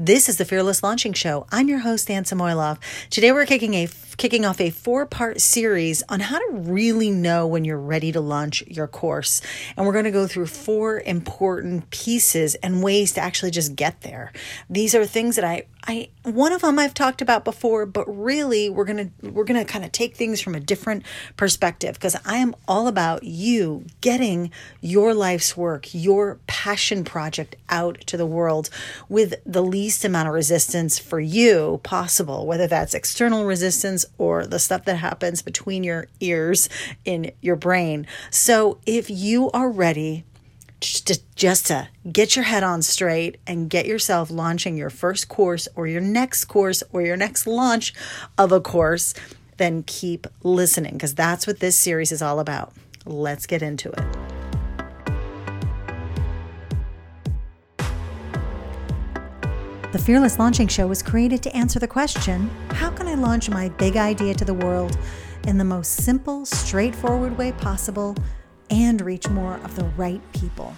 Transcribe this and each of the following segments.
This is the Fearless Launching Show. I'm your host, Anne Samoilov. Today we're kicking a kicking off a four-part series on how to really know when you're ready to launch your course. And we're going to go through four important pieces and ways to actually just get there. These are things that I I one of them I've talked about before, but really we're going to we're going to kind of take things from a different perspective because I am all about you getting your life's work, your passion project out to the world with the least amount of resistance for you possible, whether that's external resistance or the stuff that happens between your ears in your brain. So if you are ready just, just to get your head on straight and get yourself launching your first course or your next course or your next launch of a course, then keep listening because that's what this series is all about. Let's get into it. The Fearless Launching Show was created to answer the question how can I launch my big idea to the world in the most simple, straightforward way possible and reach more of the right people?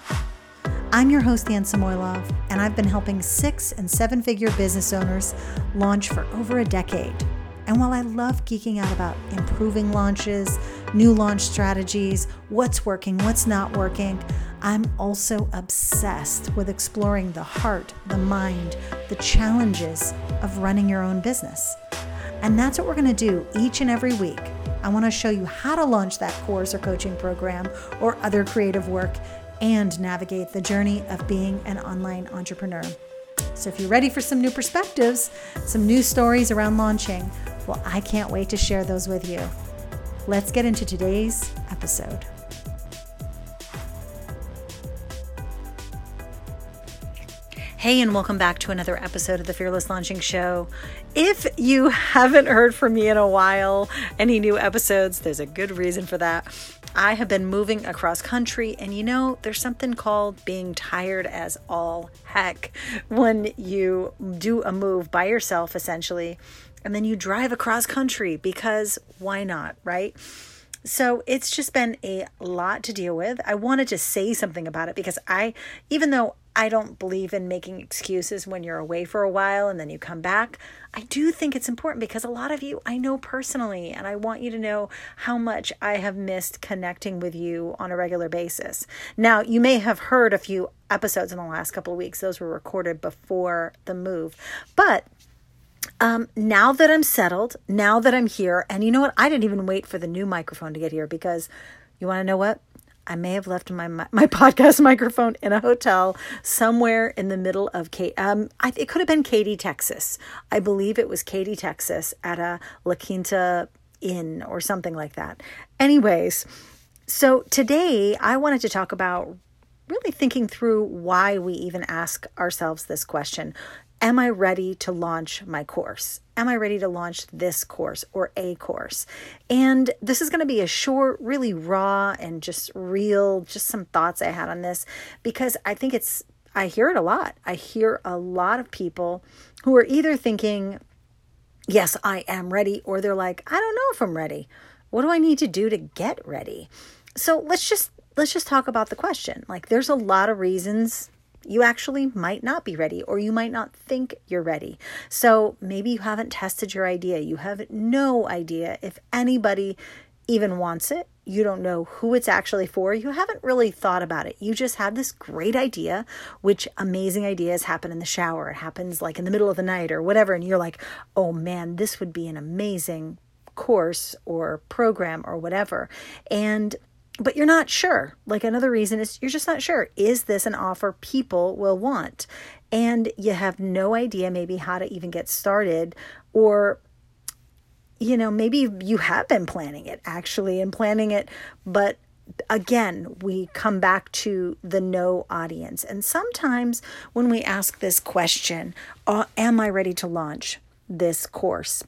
I'm your host, Anne Samoilov, and I've been helping six and seven figure business owners launch for over a decade. And while I love geeking out about improving launches, new launch strategies, what's working, what's not working, I'm also obsessed with exploring the heart, the mind, the challenges of running your own business. And that's what we're going to do each and every week. I want to show you how to launch that course or coaching program or other creative work and navigate the journey of being an online entrepreneur. So, if you're ready for some new perspectives, some new stories around launching, well, I can't wait to share those with you. Let's get into today's episode. Hey, and welcome back to another episode of the Fearless Launching Show. If you haven't heard from me in a while, any new episodes, there's a good reason for that. I have been moving across country, and you know, there's something called being tired as all heck when you do a move by yourself, essentially, and then you drive across country because why not, right? So it's just been a lot to deal with. I wanted to say something about it because I, even though I don't believe in making excuses when you're away for a while and then you come back, I do think it's important because a lot of you I know personally, and I want you to know how much I have missed connecting with you on a regular basis. Now, you may have heard a few episodes in the last couple of weeks, those were recorded before the move, but um, now that I'm settled, now that I'm here, and you know what? I didn't even wait for the new microphone to get here because you want to know what? I may have left my my podcast microphone in a hotel somewhere in the middle of K. Um, I, it could have been Katy, Texas. I believe it was Katy, Texas, at a La Quinta Inn or something like that. Anyways, so today I wanted to talk about really thinking through why we even ask ourselves this question. Am I ready to launch my course? Am I ready to launch this course or a course? And this is going to be a short, really raw and just real, just some thoughts I had on this because I think it's, I hear it a lot. I hear a lot of people who are either thinking, yes, I am ready, or they're like, I don't know if I'm ready. What do I need to do to get ready? So let's just let's just talk about the question. Like there's a lot of reasons you actually might not be ready or you might not think you're ready. So maybe you haven't tested your idea. You have no idea if anybody even wants it. You don't know who it's actually for. You haven't really thought about it. You just have this great idea, which amazing ideas happen in the shower. It happens like in the middle of the night or whatever. And you're like, oh man, this would be an amazing course or program or whatever. And but you're not sure. Like another reason is you're just not sure. Is this an offer people will want? And you have no idea maybe how to even get started or you know, maybe you have been planning it actually and planning it, but again, we come back to the no audience. And sometimes when we ask this question, uh, am I ready to launch this course?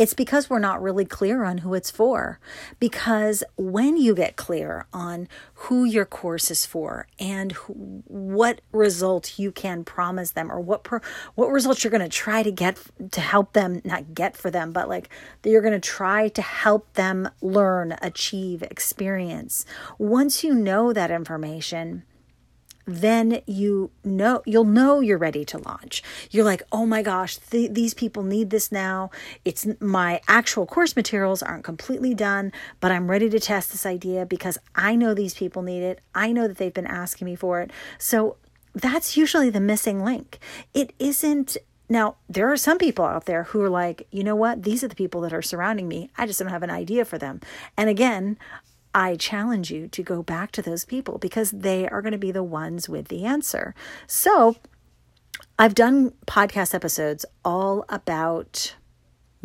It's because we're not really clear on who it's for. Because when you get clear on who your course is for and who, what result you can promise them or what pro, what results you're going to try to get to help them not get for them but like that you're going to try to help them learn, achieve, experience. Once you know that information, then you know you'll know you're ready to launch. You're like, "Oh my gosh, th- these people need this now. It's my actual course materials aren't completely done, but I'm ready to test this idea because I know these people need it. I know that they've been asking me for it." So that's usually the missing link. It isn't now, there are some people out there who are like, you know what? These are the people that are surrounding me. I just don't have an idea for them. And again, I challenge you to go back to those people because they are going to be the ones with the answer. So, I've done podcast episodes all about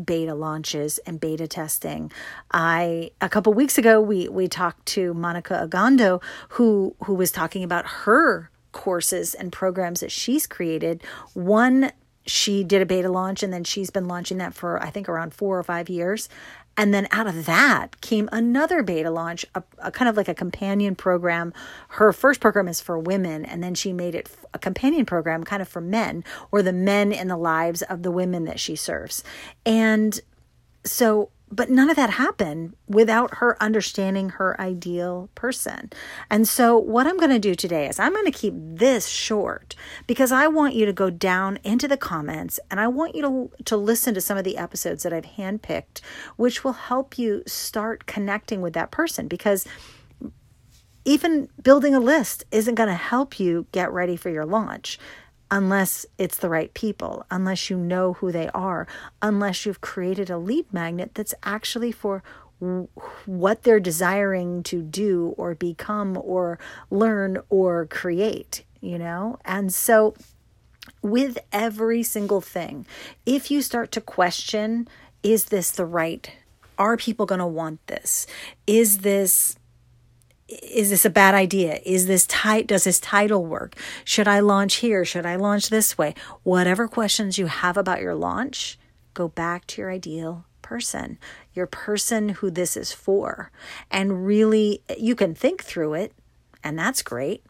beta launches and beta testing. I a couple weeks ago we we talked to Monikah Ogando who who was talking about her courses and programs that she's created. One she did a beta launch and then she's been launching that for I think around 4 or 5 years. And then out of that came another beta launch, a, a, kind of like a companion program. Her first program is for women, and then she made it a companion program kind of for men, or the men in the lives of the women that she serves. And so but none of that happened without her understanding her ideal person. And so, what I'm going to do today is I'm going to keep this short because I want you to go down into the comments and I want you to, to listen to some of the episodes that I've handpicked, which will help you start connecting with that person. Because even building a list isn't going to help you get ready for your launch unless it's the right people, unless you know who they are, unless you've created a lead magnet that's actually for what they're desiring to do or become or learn or create, you know? And so, with every single thing, if you start to question, is this the right? Are people going to want this? Is this is this a bad idea? Is this tight? Does this title work? Should I launch here? Should I launch this way? Whatever questions you have about your launch, go back to your ideal person, your person who this is for. And really, you can think through it, and that's great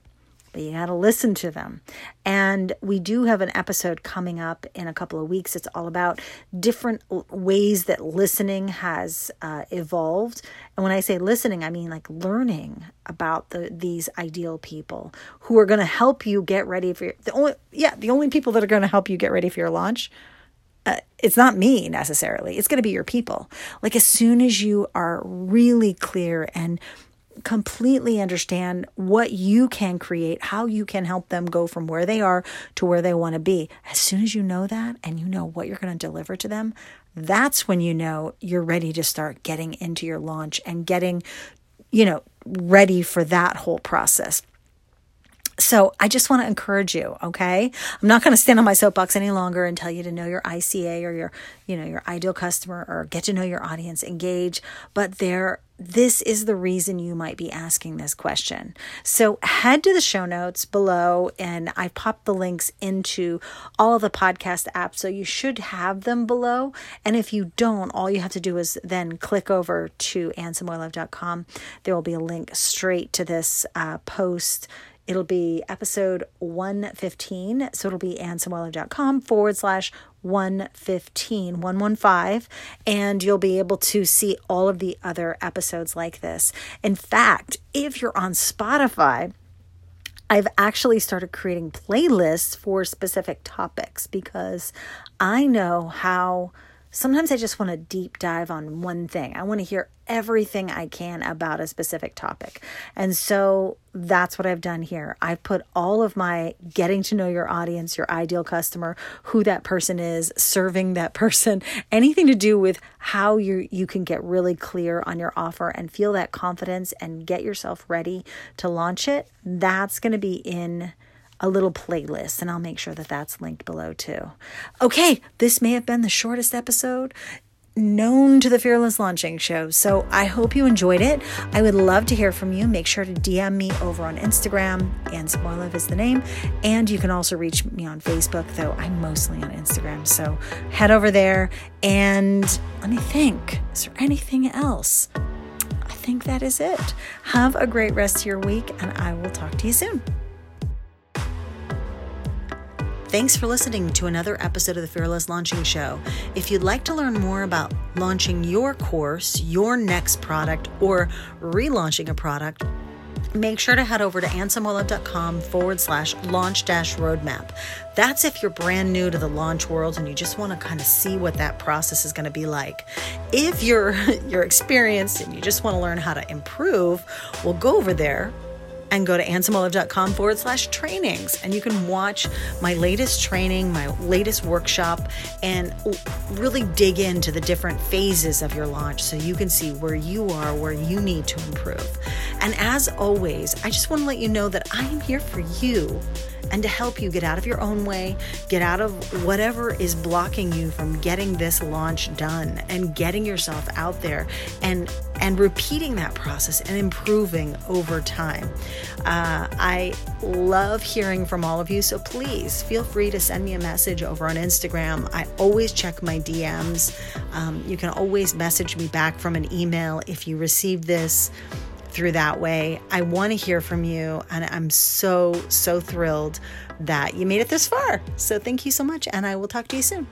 but you got to listen to them. And we do have an episode coming up in a couple of weeks. It's all about different ways that listening has uh, evolved. And when I say listening, I mean like learning about the these ideal people who are going to help you get ready for your, the only yeah the only people that are going to help you get ready for your launch uh, it's not me necessarily. It's going to be your people. Like as soon as you are really clear and completely understand what you can create, how you can help them go from where they are to where they want to be. As soon as you know that and you know what you're going to deliver to them, that's when you know you're ready to start getting into your launch and getting, you know, ready for that whole process. So I just want to encourage you, okay? I'm not going to stand on my soapbox any longer and tell you to know your ICA or your, you know, your ideal customer or get to know your audience, engage, but there this is the reason you might be asking this question. So head to the show notes below and I popped the links into all the podcast apps. So you should have them below. And if you don't, all you have to do is then click over to annesamoilov.com. There will be a link straight to this uh, post It'll be episode 115. So it'll be annesamoilov.com forward slash 115, 115. And you'll be able to see all of the other episodes like this. In fact, if you're on Spotify, I've actually started creating playlists for specific topics because I know how sometimes I just want to deep dive on one thing. I want to hear everything I can about a specific topic. And so that's what I've done here. I've put all of my getting to know your audience, your ideal customer, who that person is, serving that person, anything to do with how you you can get really clear on your offer and feel that confidence and get yourself ready to launch it. That's going to be in a little playlist, and I'll make sure that that's linked below too. Okay, this may have been the shortest episode known to the Fearless Launching Show. So I hope you enjoyed it. I would love to hear from you. Make sure to DM me over on Instagram. Anne Samoilov is the name. And you can also reach me on Facebook, though I'm mostly on Instagram. So head over there and let me think. Is there anything else? I think that is it. Have a great rest of your week, and I will talk to you soon. Thanks for listening to another episode of the Fearless Launching Show. If you'd like to learn more about launching your course, your next product, or relaunching a product, make sure to head over to annesamoilov.com forward slash launch dash roadmap. That's if you're brand new to the launch world and you just want to kind of see what that process is going to be like. If you're you're experienced and you just want to learn how to improve, well go over there and go to annesamoilov.com forward slash trainings. And you can watch my latest training, my latest workshop, and really dig into the different phases of your launch so you can see where you are, where you need to improve. And as always, I just want to let you know that I am here for you and to help you get out of your own way, get out of whatever is blocking you from getting this launch done and getting yourself out there and and repeating that process and improving over time. Uh, I love hearing from all of you, so please feel free to send me a message over on Instagram. I always check my DMs. Um, you can always message me back from an email if you receive this through that way. I want to hear from you, and I'm so, so thrilled that you made it this far. So, thank you so much, and I will talk to you soon.